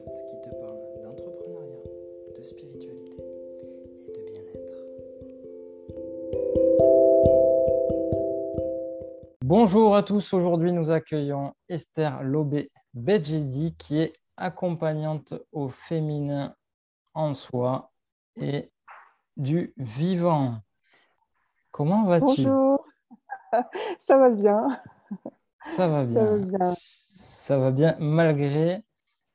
podcast qui te parle d'entrepreneuriat, de spiritualité et de bien-être. Bonjour à tous, aujourd'hui nous accueillons Esther Lobé Bedjedi qui est accompagnante au féminin en soi et du vivant. Comment vas-tu? Bonjour, ça va bien. Ça va bien. Ça va bien. Ça va bien malgré,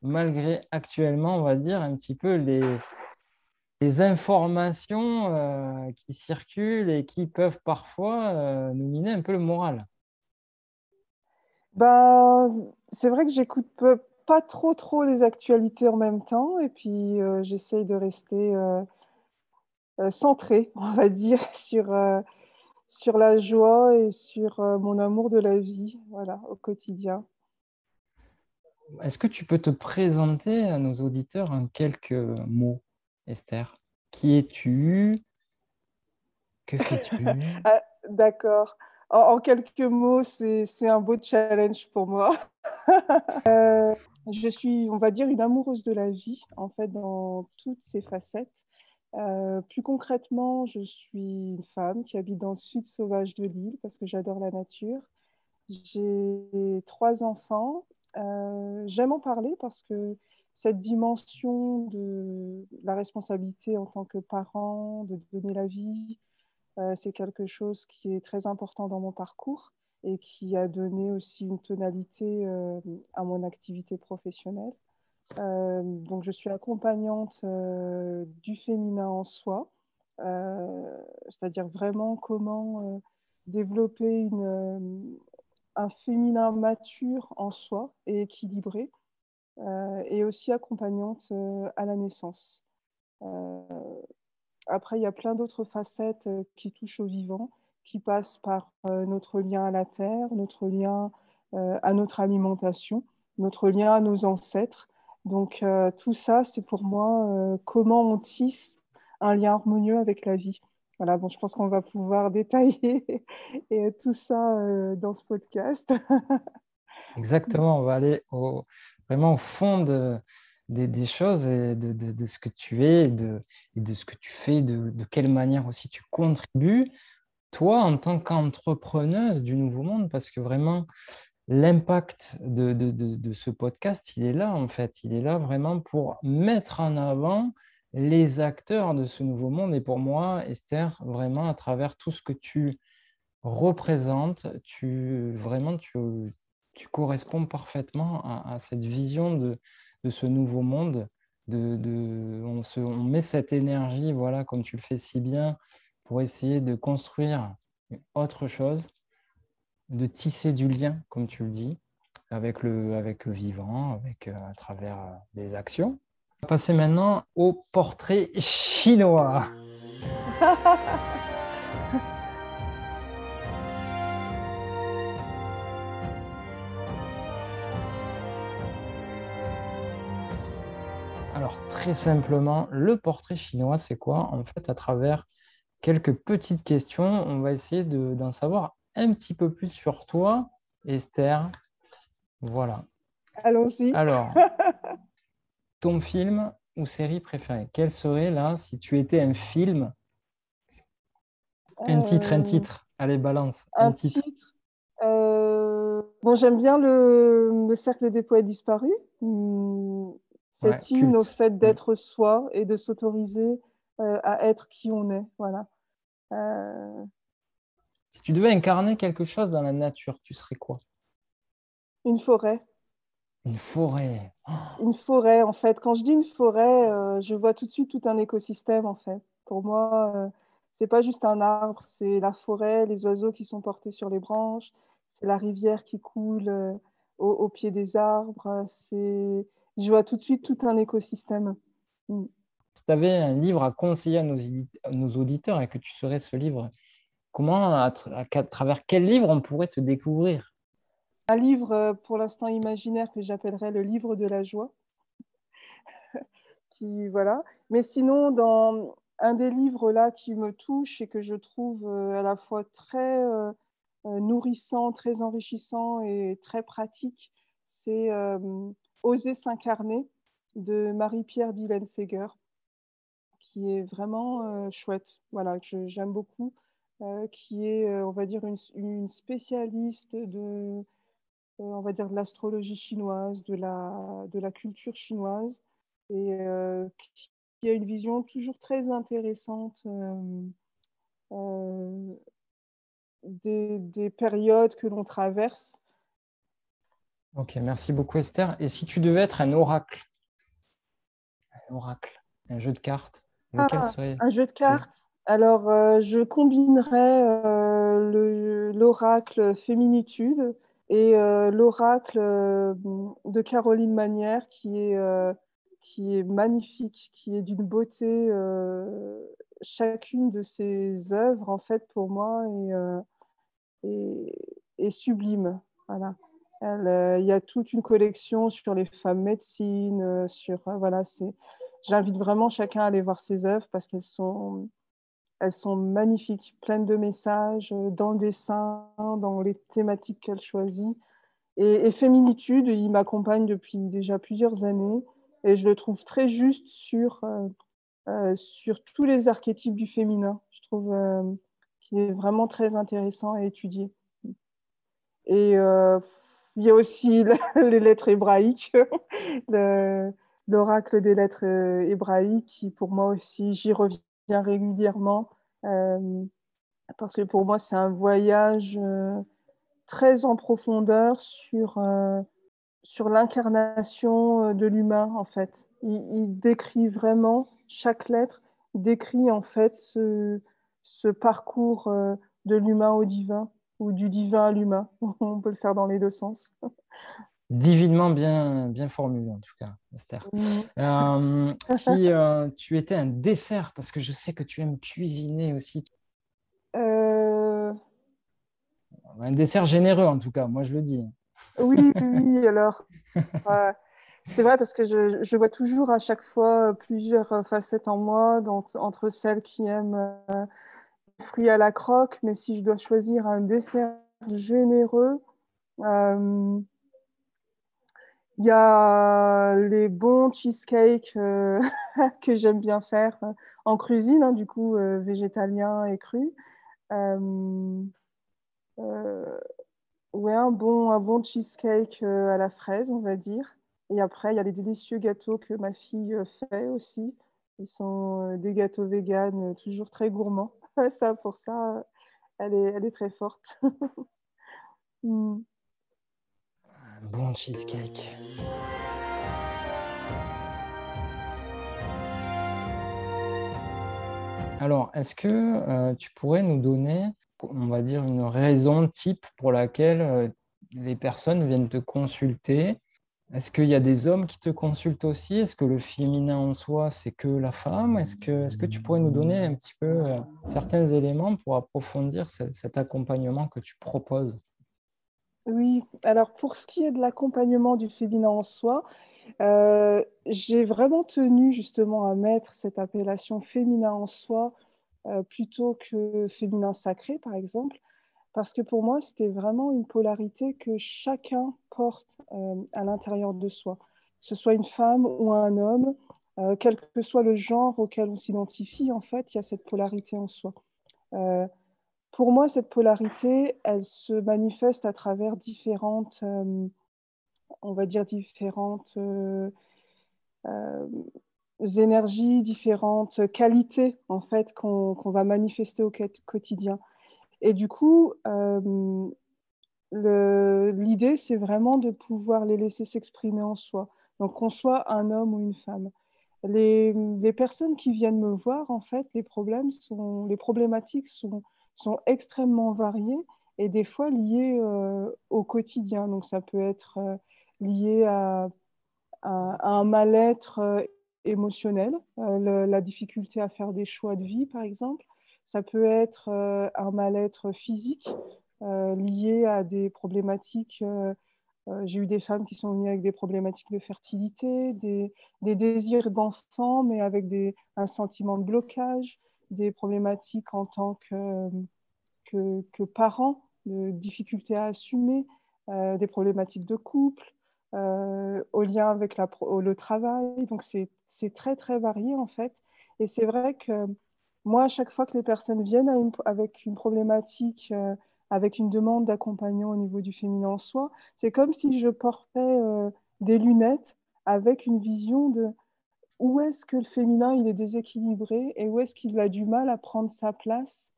malgré actuellement, on va dire, un petit peu les, informations euh, qui circulent et qui peuvent parfois euh, nous miner un peu le moral. Bah, c'est vrai que j'écoute pas trop trop les actualités en même temps et puis euh, j'essaye de rester centrée, on va dire, sur, sur la joie et sur mon amour de la vie, voilà, au quotidien. Est-ce que tu peux te présenter à nos auditeurs en quelques mots, Esther? Qui es-tu? Que fais-tu? Ah, d'accord. En, quelques mots, c'est, c'est un beau challenge pour moi. Euh, je suis, on va dire, une amoureuse de la vie, en fait, dans toutes ses facettes. Euh, plus concrètement, je suis une femme qui habite dans le sud sauvage de l'île parce que j'adore la nature. J'ai trois enfants. Euh, j'aime en parler parce que cette dimension de la responsabilité en tant que parent, de donner la vie, euh, c'est quelque chose qui est très important dans mon parcours et qui a donné aussi une tonalité euh, à mon activité professionnelle. Donc, je suis accompagnante du féminin en soi, c'est-à-dire vraiment comment développer une, un féminin mature en soi et équilibré, euh, et aussi accompagnante euh, à la naissance. Euh, après, il y a plein d'autres facettes qui touchent au vivant, qui passent par notre lien à la terre, notre lien à notre alimentation, notre lien à nos ancêtres. Donc, tout ça, c'est pour moi comment on tisse un lien harmonieux avec la vie. Voilà, bon, je pense qu'on va pouvoir détailler tout ça euh, dans ce podcast. Exactement, on va aller vraiment au fond de- des, choses et de, ce que tu es et de, ce que tu fais, de, quelle manière aussi tu contribues, toi, en tant qu'entrepreneuse du Nouveau Monde, parce que vraiment, l'impact de ce podcast, il est là, en fait. Il est là vraiment pour mettre en avant les acteurs de ce Nouveau Monde. Et pour moi, Esther, vraiment, à travers tout ce que tu représentes, tu, vraiment, tu, tu corresponds parfaitement à, cette vision de, de ce nouveau monde. De, de- on, se- on met cette énergie, voilà, comme tu le fais si bien, pour essayer de construire autre chose, de tisser du lien, comme tu le dis, avec le, avec le vivant, avec, euh, à travers euh, des actions. Passer maintenant au portrait chinois. Alors, très simplement, le portrait chinois, c'est quoi? En fait, à travers quelques petites questions, on va essayer de- d'en savoir un petit peu plus sur toi, Esther. Voilà. Allons-y. Alors, ton film ou série préférée, quel serait là, si tu étais un film, un titre, un Euh, titre. Allez, balance, un Un titre. titre. euh, Bon, j'aime bien le, le Cercle des poètes disparus. Hmm, Ouais, Cet hymne au fait d'être soi et de s'autoriser euh, à être qui on est. Voilà. Euh, Si tu devais incarner quelque chose dans la nature, tu serais quoi? une forêt. Une forêt. Oh, Une forêt, en fait. Quand je dis une forêt, euh, je vois tout de suite tout un écosystème, en fait. Pour moi, euh, c'est pas juste un arbre, c'est la forêt, les oiseaux qui sont portés sur les branches, c'est la rivière qui coule euh, au, au pied des arbres. C'est, je vois tout de suite tout un écosystème. Mm. Si tu avais un livre à conseiller à nos, édi- à nos auditeurs et que tu serais ce livre, comment, à, tra- à ca- travers quel livre on pourrait te découvrir? Un livre, euh, pour l'instant imaginaire, que j'appellerais le livre de la joie. Qui, voilà. Mais sinon, dans un des livres là qui me touche et que je trouve euh, à la fois très euh, nourrissant, très enrichissant et très pratique, c'est Oser s'incarner de Marie-Pierre Dylan-Seger, qui est vraiment chouette, voilà, que j'aime beaucoup, qui est, on va dire, une spécialiste de, on va dire, de l'astrologie chinoise, de la, de la culture chinoise, et qui a une vision toujours très intéressante des, des, périodes que l'on traverse. Ok, merci beaucoup Esther. Et si tu devais être un oracle, un oracle, un jeu de cartes, lequel ah, serait Un jeu de cartes alors, euh, je combinerais euh, l'oracle Féminitude et euh, l'oracle de Caroline Manière qui est, qui est magnifique, qui est d'une beauté. chacune de ses œuvres, en fait, pour moi, est, est, sublime. Voilà. Il y a toute une collection sur les femmes médecines, sur voilà. J'invite vraiment chacun à aller voir ses œuvres parce qu'elles sont elles sont magnifiques, pleines de messages euh, dans le dessin, dans les thématiques qu'elle choisit. Et, Féminitude, il m'accompagne depuis déjà plusieurs années et je le trouve très juste sur, euh, euh, sur tous les archétypes du féminin. Je trouve qu'il est vraiment très intéressant à étudier. Et il y a aussi les lettres hébraïques, l'oracle des lettres hébraïques, qui pour moi aussi, j'y reviens régulièrement euh, parce que pour moi, c'est un voyage euh, très en profondeur sur, euh, sur l'incarnation de l'humain, en fait. Il, décrit vraiment, chaque lettre décrit en fait ce parcours de l'humain au divin ou du divin à l'humain. On peut le faire dans les deux sens. Divinement bien, bien formulé, en tout cas, Esther. Euh, si euh, tu étais un dessert, parce que je sais que tu aimes cuisiner aussi. Euh. Un dessert généreux, en tout cas, moi je le dis. Oui, oui, alors. C'est vrai parce que je, je, vois toujours à chaque fois plusieurs facettes en moi, entre celles qui aiment les fruits à la croque, mais si je dois choisir un dessert généreux, il y a les bons cheesecakes euh, que j'aime bien faire euh, en cuisine, hein, du coup, euh, végétalien et cru. ouais, un bon, un bon cheesecake à la fraise, on va dire. Et après, il y a les délicieux gâteaux que ma fille fait aussi. Ils sont des gâteaux véganes, toujours très gourmands. ça, pour ça, elle est, elle est très forte. mm bon cheesecake. Alors, est-ce que euh, tu pourrais nous donner, on va dire, une raison type pour laquelle euh, les personnes viennent te consulter? Est-ce qu'il y a des hommes qui te consultent aussi? Est-ce que le féminin en soi, c'est que la femme? Est-ce que, est que tu pourrais nous donner un petit peu euh, certains éléments pour approfondir cet accompagnement que tu proposes? Oui, alors pour ce qui est de l'accompagnement du féminin en soi, euh, j'ai vraiment tenu justement à mettre cette appellation féminin en soi euh, plutôt que féminin sacré, par exemple, parce que pour moi, c'était vraiment une polarité que chacun porte euh, à l'intérieur de soi, que ce soit une femme ou un homme, quel que soit le genre auquel on s'identifie, en fait, il y a cette polarité en soi. Pour moi, cette polarité, elle se manifeste à travers différentes, euh, on va dire, différentes euh, euh, énergies, différentes qualités, en fait, qu'on va manifester au quotidien. Et du coup, l'idée, c'est vraiment de pouvoir les laisser s'exprimer en soi. Donc, qu'on soit un homme ou une femme. Les, les, personnes qui viennent me voir, en fait, les problèmes sont, les problématiques sont sont extrêmement variées et des fois liées euh, au quotidien. Donc ça peut être euh, lié à, un mal-être euh, émotionnel, la difficulté à faire des choix de vie par exemple. Ça peut être un mal-être physique lié à des problématiques. J'ai eu des femmes qui sont venues avec des problématiques de fertilité, des, désirs d'enfant, mais avec un sentiment de blocage, des problématiques en tant que, que, parents, de difficultés à assumer, euh, des problématiques de couple, au lien avec le travail. Donc, c'est très, très varié en fait. Et c'est vrai que moi, à chaque fois que les personnes viennent avec une problématique, avec une demande d'accompagnement au niveau du féminin en soi, c'est comme si je portais des lunettes avec une vision de où est-ce que le féminin il est déséquilibré et où est-ce qu'il a du mal à prendre sa place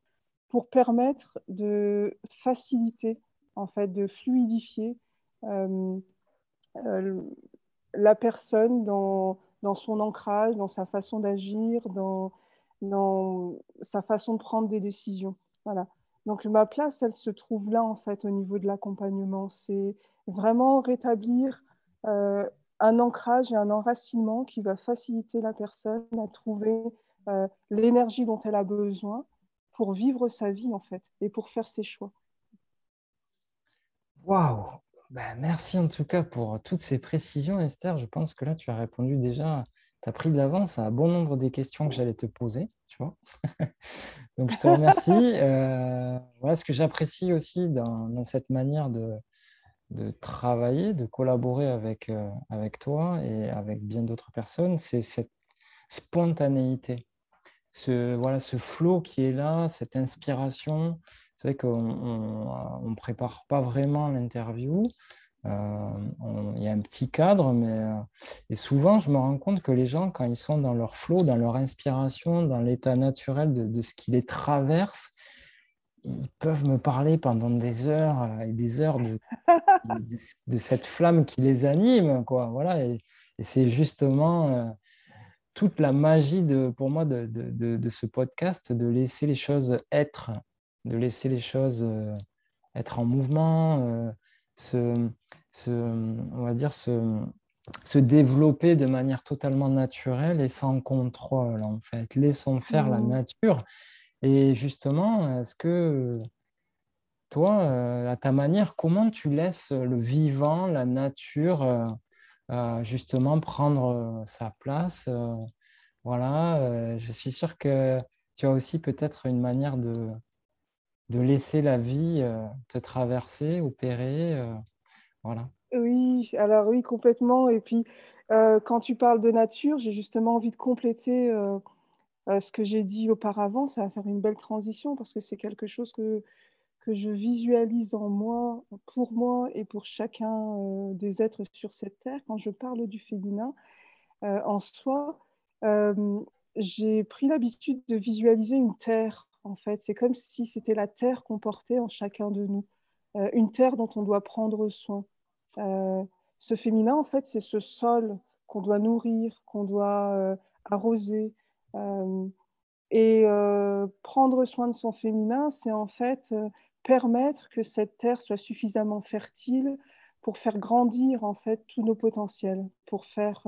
pour permettre de faciliter, en fait, de fluidifier euh, euh, la personne dans, dans, son ancrage, dans sa façon d'agir, dans, dans sa façon de prendre des décisions. Voilà. Donc ma place, elle se trouve là, en fait, au niveau de l'accompagnement. C'est vraiment rétablir euh, un ancrage et un enracinement qui va faciliter la personne à trouver euh, l'énergie dont elle a besoin pour vivre sa vie en fait et pour faire ses choix. Waouh ben, Merci en tout cas pour toutes ces précisions Esther. Je pense que là tu as répondu déjà, tu as pris de l'avance à un bon nombre des questions que j'allais te poser. Tu vois Donc je te remercie. Euh, voilà ce que j'apprécie aussi dans cette manière de, de travailler, de collaborer avec, euh, avec toi et avec bien d'autres personnes, c'est cette spontanéité, ce, voilà, ce flow qui est là, cette inspiration. C'est qu'on ne prépare pas vraiment l'interview. Euh, il y a un petit cadre, mais euh, et souvent je me rends compte que les gens, quand ils sont dans leur flow, dans leur inspiration, dans l'état naturel de ce qui les traverse, ils peuvent me parler pendant des heures euh, et des heures de, de, cette flamme qui les anime. Quoi. Voilà, et, c'est justement euh, toute la magie de, pour moi de, de, ce podcast, de laisser les choses être, de laisser les choses euh, être en mouvement, se, se, on va dire se, se développer de manière totalement naturelle et sans contrôle en fait. Laissons faire la mmh. nature et justement, est-ce que toi, euh, à ta manière, comment tu laisses le vivant, la nature, euh, euh, justement prendre sa place Voilà, je suis sûr que tu as aussi peut-être une manière de, de laisser la vie te traverser, opérer. voilà. Oui, alors oui, complètement. Et puis, quand tu parles de nature, j'ai justement envie de compléter euh, ce que j'ai dit auparavant, ça va faire une belle transition parce que c'est quelque chose que, que je visualise en moi, pour moi et pour chacun euh, des êtres sur cette terre. Quand je parle du féminin, euh, en soi, j'ai pris l'habitude de visualiser une terre. En fait, c'est comme si c'était la terre qu'on portait en chacun de nous, une terre dont on doit prendre soin. ce féminin, en fait, c'est ce sol qu'on doit nourrir, qu'on doit arroser, et euh, prendre soin de son féminin, c'est en fait euh, permettre que cette terre soit suffisamment fertile pour faire grandir en fait tous nos potentiels, pour faire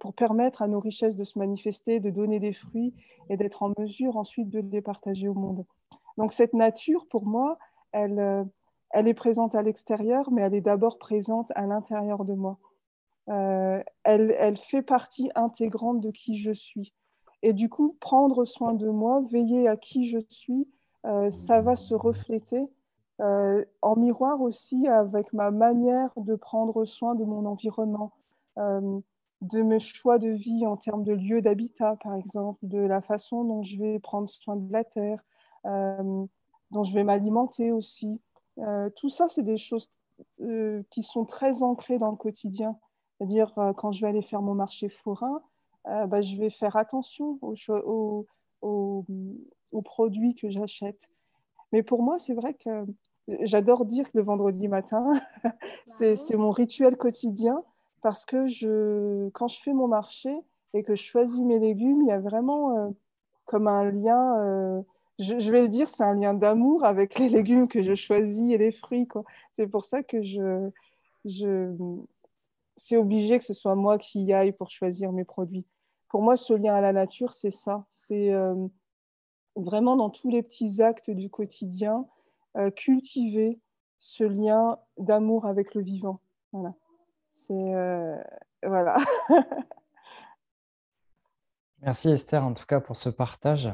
pour permettre à nos richesses de se manifester, de donner des fruits et d'être en mesure ensuite de les partager au monde. Donc cette nature, pour moi, elle, elle est présente à l'extérieur, mais elle est d'abord présente à l'intérieur de moi. elle, elle, fait partie intégrante de qui je suis. Et du coup, prendre soin de moi, veiller à qui je suis, euh, ça va se refléter euh, en miroir aussi avec ma manière de prendre soin de mon environnement, euh, de mes choix de vie en termes de lieu d'habitat, par exemple, de la façon dont je vais prendre soin de la terre, dont je vais m'alimenter aussi. tout ça, c'est des choses qui sont très ancrées dans le quotidien. C'est-à-dire, quand je vais aller faire mon marché forain, euh, bah, je vais faire attention aux, aux, produits que j'achète. Mais pour moi, c'est vrai que j'adore dire que le vendredi matin, c'est mon rituel quotidien parce que je, quand je fais mon marché et que je choisis mes légumes, il y a vraiment euh, comme un lien, euh, je, je, vais le dire, c'est un lien d'amour avec les légumes que je choisis et les fruits. C'est pour ça que je, je c'est obligé que ce soit moi qui y aille pour choisir mes produits pour moi, ce lien à la nature, c'est ça. C'est euh, vraiment dans tous les petits actes du quotidien, euh, cultiver ce lien d'amour avec le vivant. Voilà. C'est. Euh, voilà. Merci Esther, en tout cas, pour ce partage.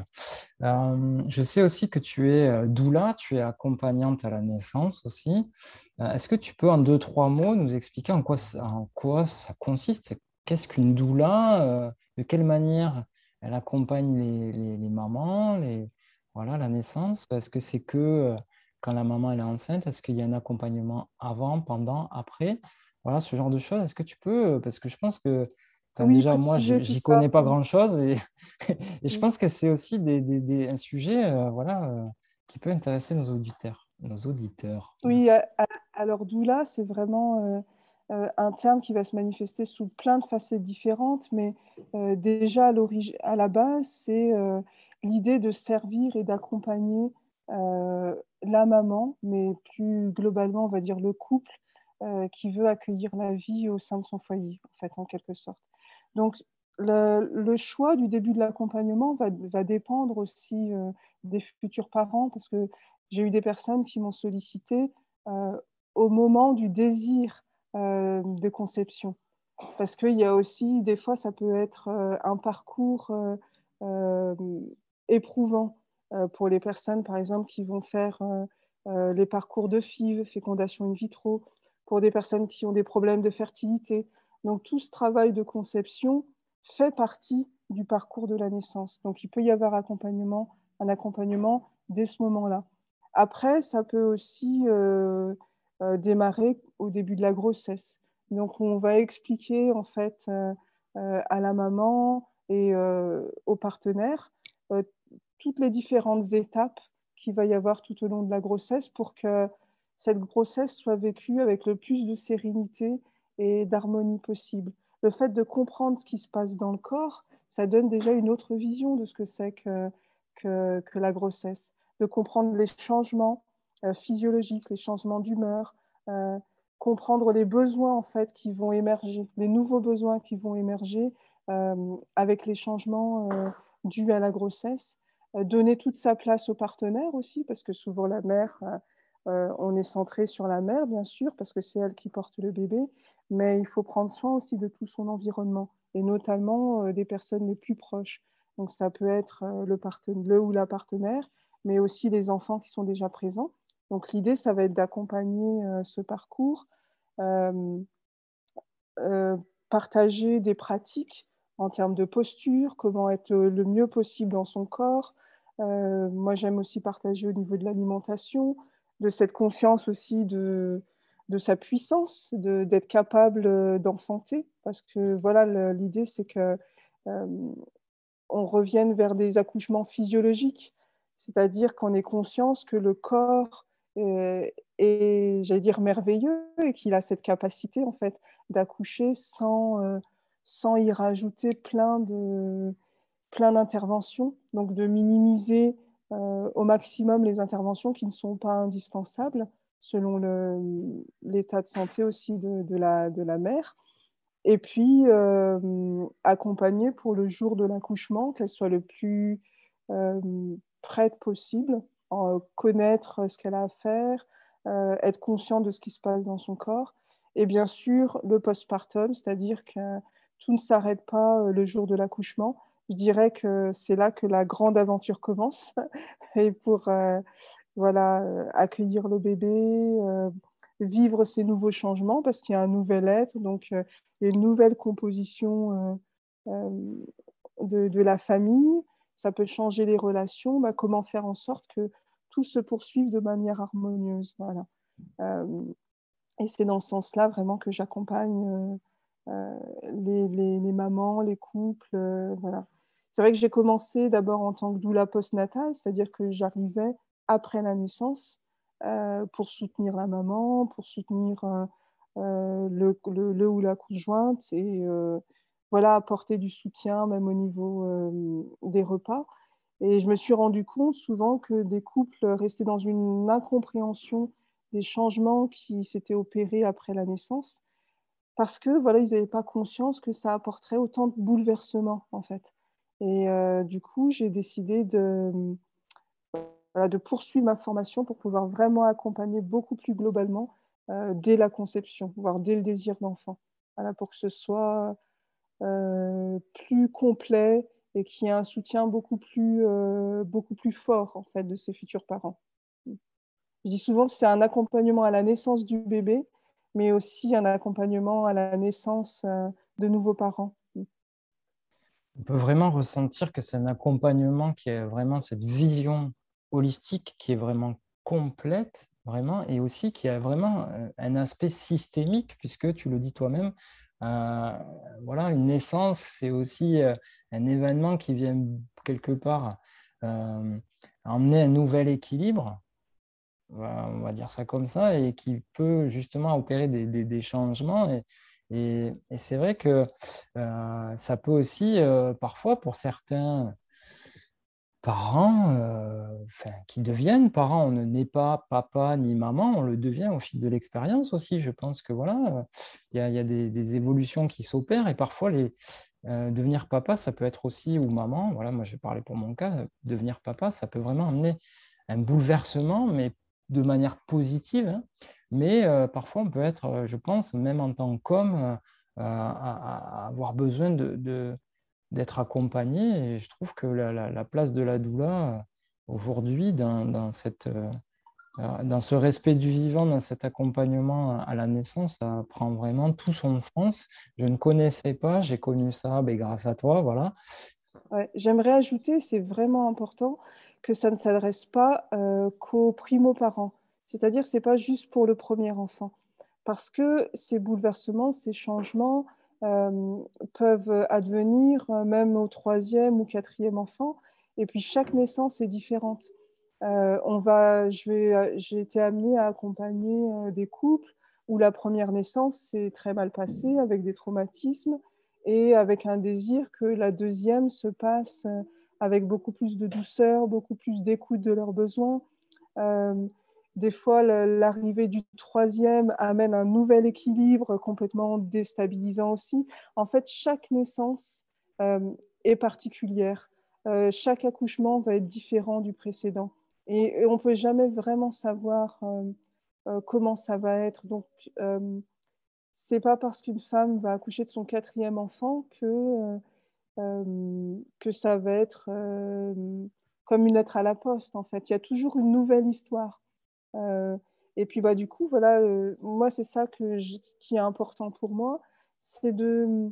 Je sais aussi que tu es doula, tu es accompagnante à la naissance aussi. Est-ce que tu peux, en deux, trois mots, nous expliquer en quoi ça consiste Qu'est-ce qu'une doula De quelle manière elle accompagne les, mamans, les, voilà, la naissance? Est-ce que c'est que quand la maman est enceinte Est-ce qu'il y a un accompagnement avant, pendant, après? Voilà, ce genre de choses. Est-ce que tu peux Parce que je pense que déjà, moi, j'y connais pas grand-chose et, je pense que c'est aussi des, un sujet euh, voilà, euh, qui peut intéresser nos auditeurs. Nos auditeurs. Oui, alors doula, c'est vraiment euh, un terme qui va se manifester sous plein de facettes différentes, mais déjà à, à la base, c'est l'idée de servir et d'accompagner la maman, mais plus globalement, on va dire le couple qui veut accueillir la vie au sein de son foyer, en fait, en quelque sorte. Donc, le, choix du début de l'accompagnement va, dépendre aussi euh, des futurs parents, parce que j'ai eu des personnes qui m'ont sollicité euh, au moment du désir euh, de conception. Parce qu'il y a aussi, des fois, ça peut être un parcours éprouvant pour les personnes, par exemple, qui vont faire les parcours de FIV, fécondation in vitro, pour des personnes qui ont des problèmes de fertilité, donc tout ce travail de conception fait partie du parcours de la naissance. Donc il peut y avoir accompagnement, un accompagnement dès ce moment-là. Après, ça peut aussi euh, euh, démarrer au début de la grossesse. Donc on va expliquer en fait euh, à la maman et au partenaire toutes les différentes étapes qu'il va y avoir tout au long de la grossesse pour que cette grossesse soit vécue avec le plus de sérénité et d'harmonie possible. Le fait de comprendre ce qui se passe dans le corps, ça donne déjà une autre vision de ce que c'est que, que, la grossesse, de comprendre les changements euh, physiologiques, les changements d'humeur, euh, comprendre les besoins en fait qui vont émerger, les nouveaux besoins qui vont émerger euh, avec les changements dus à la grossesse, donner toute sa place au partenaire aussi, parce que souvent la mère, on est centré sur la mère bien sûr, parce que c'est elle qui porte le bébé, mais il faut prendre soin aussi de tout son environnement, et notamment euh, des personnes les plus proches. Donc ça peut être euh, le, le ou la partenaire, mais aussi les enfants qui sont déjà présents. Donc l'idée, ça va être d'accompagner euh, ce parcours, partager des pratiques en termes de posture, comment être le mieux possible dans son corps. moi, j'aime aussi partager au niveau de l'alimentation, de cette confiance aussi de, de sa puissance, d'être capable euh, d'enfanter. Parce que voilà, l'idée, c'est que euh, on revienne vers des accouchements physiologiques, c'est-à-dire qu'on ait conscience que le corps est, j'allais dire, merveilleux et qu'il a cette capacité en fait d'accoucher sans, euh, sans y rajouter plein de plein d'interventions, donc de minimiser au maximum les interventions qui ne sont pas indispensables selon l'état de santé aussi de, la, de la mère. Et puis, euh, accompagner pour le jour de l'accouchement, qu'elle soit le plus euh, prête possible, en connaître ce qu'elle a à faire, euh, être consciente de ce qui se passe dans son corps. Et bien sûr, le postpartum, c'est-à-dire que tout ne s'arrête pas le jour de l'accouchement. Je dirais que c'est là que la grande aventure commence. Et pour voilà, euh, accueillir le bébé, euh, vivre ces nouveaux changements parce qu'il y a un nouvel être, donc euh, une nouvelle composition de, la famille. Ça peut changer les relations. Bah, comment faire en sorte que tout se poursuive de manière harmonieuse. Voilà. et c'est dans ce sens-là vraiment que j'accompagne les, les, les, mamans, les couples. voilà. C'est vrai que j'ai commencé d'abord en tant que doula postnatale, c'est-à-dire que j'arrivais après la naissance euh, pour soutenir la maman, pour soutenir euh, euh, le, le, ou la conjointe et voilà, apporter du soutien même au niveau des repas. Et je me suis rendu compte souvent que des couples restaient dans une incompréhension des changements qui s'étaient opérés après la naissance parce que voilà, ils n'avaient pas conscience que ça apporterait autant de bouleversements en fait. Et du coup, j'ai décidé de, poursuivre ma formation pour pouvoir vraiment accompagner beaucoup plus globalement euh, dès la conception, voire dès le désir d'enfant, pour que ce soit euh, plus complet et qui ait un soutien beaucoup plus, beaucoup plus fort en fait de ses futurs parents. Je dis souvent que c'est un accompagnement à la naissance du bébé, mais aussi un accompagnement à la naissance de nouveaux parents. On peut vraiment ressentir que c'est un accompagnement qui est vraiment cette vision holistique qui est vraiment complète, vraiment, et aussi qui a vraiment euh, un aspect systémique, puisque tu le dis toi-même, euh, voilà, une naissance, c'est aussi euh, un événement qui vient quelque part emmener un nouvel équilibre, on va dire ça comme ça, et qui peut justement opérer des, changements. Et, c'est vrai que ça peut aussi, parfois, pour certains parents euh, qui deviennent parents. On ne naît pas papa ni maman, on le devient au fil de l'expérience aussi. Je pense que voilà, il y a, des, évolutions qui s'opèrent et parfois euh, devenir papa, ça peut être aussi, ou maman, voilà, moi je vais parler pour mon cas, devenir papa, ça peut vraiment amener un bouleversement, mais de manière positive. Hein. Mais euh, parfois on peut être, je pense, même en tant qu'homme, à, avoir besoin de d'être accompagné. Et je trouve que la, place de la doula, euh, aujourd'hui, dans, cette, euh, euh, dans ce respect du vivant, dans cet accompagnement à la naissance, ça prend vraiment tout son sens. Je ne connaissais pas, j'ai connu ça ben, grâce à toi. voilà. J'aimerais ajouter, c'est vraiment important, que ça ne s'adresse pas qu'aux primo-parents. C'est-à-dire que ce n'est pas juste pour le premier enfant. Parce que ces bouleversements, ces changements, peuvent advenir euh, même au troisième ou quatrième enfant. Et puis chaque naissance est différente. Euh, on va, j'ai été amenée à accompagner des couples où la première naissance s'est très mal passée avec des traumatismes et avec un désir que la deuxième se passe avec beaucoup plus de douceur, beaucoup plus d'écoute de leurs besoins. Des fois, l'arrivée du troisième amène un nouvel équilibre complètement déstabilisant aussi. En fait, chaque naissance euh, est particulière. Euh, chaque accouchement va être différent du précédent. Et, on ne peut jamais vraiment savoir euh, comment ça va être. Donc, c'est pas parce qu'une femme va accoucher de son quatrième enfant que, que ça va être comme une lettre à la poste, en fait. Il y a toujours une nouvelle histoire. Euh, et puis, bah, du coup, voilà, euh, moi, c'est ça que qui est important pour moi, c'est de,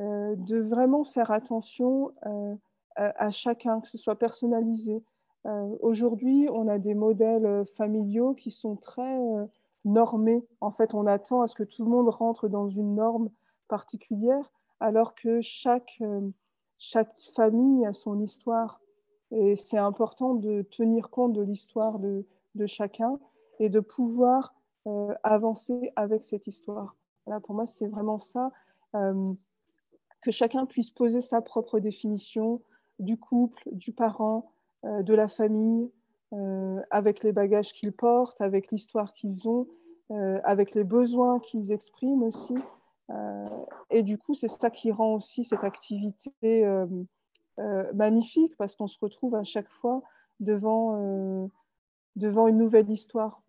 euh, de vraiment faire attention à, chacun, que ce soit personnalisé. Aujourd'hui, on a des modèles familiaux qui sont très normés. En fait, on attend à ce que tout le monde rentre dans une norme particulière, alors que chaque, chaque famille a son histoire. Et c'est important de tenir compte de l'histoire de, de chacun et de pouvoir euh, avancer avec cette histoire. pour moi, c'est vraiment ça, euh, que chacun puisse poser sa propre définition du couple, du parent, euh, de la famille, avec les bagages qu'ils portent, avec l'histoire qu'ils ont, avec les besoins qu'ils expriment aussi. et du coup, c'est ça qui rend aussi cette activité magnifique, parce qu'on se retrouve à chaque fois devant devant une nouvelle histoire.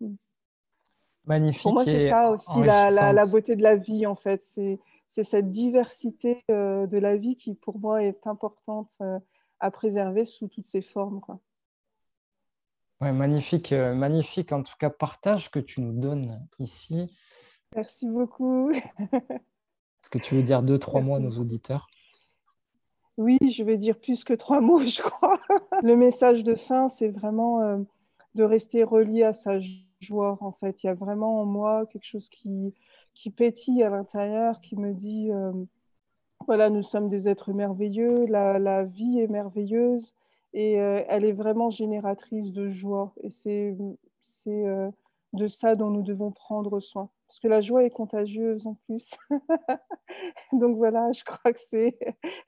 Magnifique. Pour moi, c'est ça aussi la, beauté de la vie, en fait. C'est cette diversité euh, de la vie qui, pour moi, est importante euh, à préserver sous toutes ses formes. Quoi. Ouais, magnifique, euh, magnifique en tout cas partage que tu nous donnes ici. Merci beaucoup. Est-ce que tu veux dire deux, trois mots à nos auditeurs? Oui, je vais dire plus que trois mots, je crois. Le message de fin, c'est vraiment de rester relié à sa joie. En fait, il y a vraiment en moi quelque chose qui, qui pétille à l'intérieur, qui me dit euh, voilà, nous sommes des êtres merveilleux, la, la vie est merveilleuse et euh, elle est vraiment génératrice de joie. Et c'est euh, de ça dont nous devons prendre soin. Parce que la joie est contagieuse en plus. Donc voilà, je crois que c'est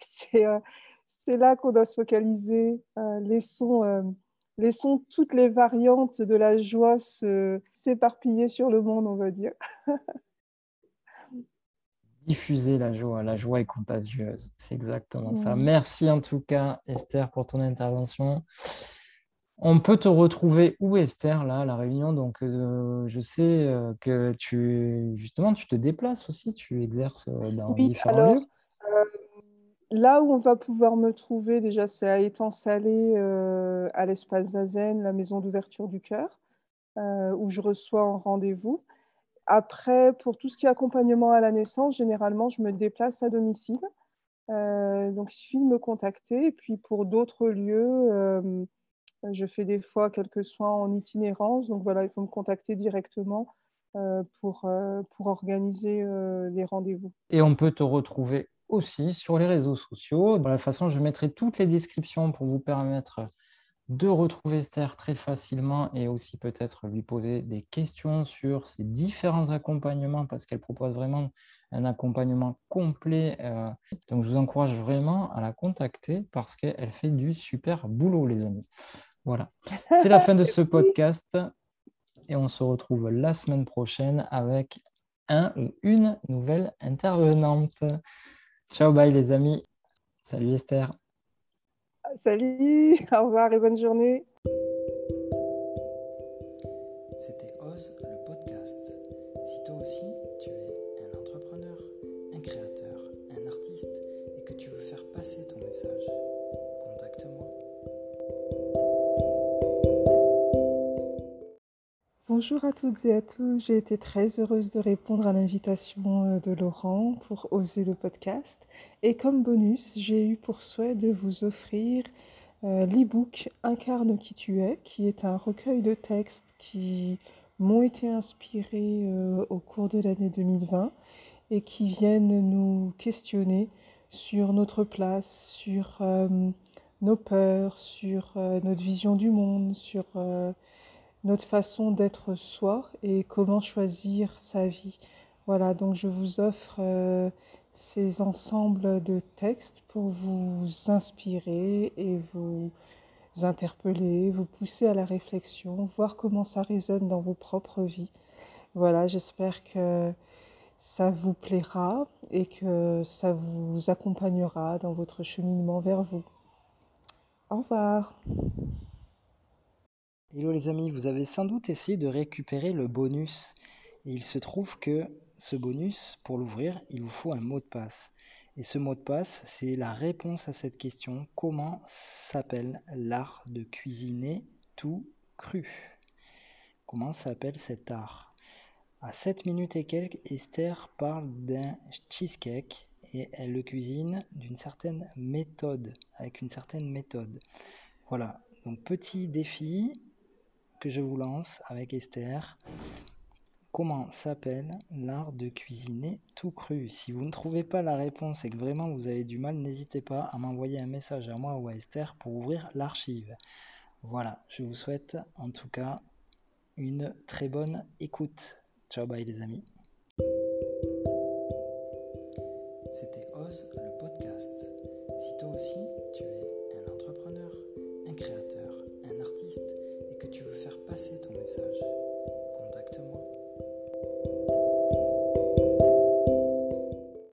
c'est là qu'on doit se focaliser. laissons laissons toutes les variantes de la joie s'éparpiller sur le monde, on va dire. Diffuser la joie, la joie est contagieuse, c'est exactement ça. Merci en tout cas, Esther, pour ton intervention. On peut te retrouver où, Esther, là, à la Réunion? Donc, euh, je sais euh, que tu, justement, tu te déplaces aussi, tu exerces euh, dans différents lieux Là où on va pouvoir me trouver, déjà, c'est à Étang-Salé, à l'espace Zazen, la maison d'ouverture du cœur, où je reçois un rendez-vous. Après, pour tout ce qui est accompagnement à la naissance, généralement, je me déplace à domicile. Euh, donc, il suffit de me contacter. Et puis, pour d'autres lieux, euh, je fais des fois quelques soins en itinérance. Donc, voilà, il faut me contacter directement euh, pour, pour organiser les rendez-vous. Et on peut te retrouver aussi sur les réseaux sociaux. De la façon, je mettrai toutes les descriptions pour vous permettre de retrouver Esther très facilement et aussi peut-être lui poser des questions sur ses différents accompagnements parce qu'elle propose vraiment un accompagnement complet. Euh. donc je vous encourage vraiment à la contacter parce qu'elle fait du super boulot les amis. Voilà, c'est la fin de ce podcast et on se retrouve la semaine prochaine avec un ou une nouvelle intervenante. Ciao, bye les amis. Salut Esther. Salut, au revoir et bonne journée. C'était Ose le podcast. Si toi aussi tu es un entrepreneur, un créateur, un artiste et que tu veux faire passer ton message, Bonjour à toutes et à tous, j'ai été très heureuse de répondre à l'invitation euh, de Laurent pour oser le podcast. Et comme bonus, j'ai eu pour souhait de vous offrir euh, l'e-book Incarne qui tu es, qui est un recueil de textes qui m'ont été inspirés euh, au cours de l'année 2020 et qui viennent nous questionner sur notre place, sur nos peurs, sur notre vision du monde, sur notre façon d'être soi et comment choisir sa vie. Voilà, donc je vous offre euh, ces ensembles de textes pour vous inspirer et vous interpeller, vous pousser à la réflexion, voir comment ça résonne dans vos propres vies. Voilà, j'espère que ça vous plaira et que ça vous accompagnera dans votre cheminement vers vous. Au revoir. Hello les amis, vous avez sans doute essayé de récupérer le bonus. Et il se trouve que ce bonus, pour l'ouvrir, il vous faut un mot de passe. Et ce mot de passe, c'est la réponse à cette question. Comment s'appelle l'art de cuisiner tout cru? Comment s'appelle cet art? À 7 minutes et quelques, Esther parle d'un cheesecake et elle le cuisine d'une certaine méthode, avec une certaine méthode. Voilà, donc petit défi, que je vous lance avec Esther. Comment s'appelle l'art de cuisiner tout cru? Si vous ne trouvez pas la réponse et que vraiment vous avez du mal, n'hésitez pas à m'envoyer un message à moi ou à Esther pour ouvrir l'archive. Voilà, je vous souhaite en tout cas une très bonne écoute. Ciao, bye les amis. C'était Ose le podcast. Si toi aussi tu es passer ton message.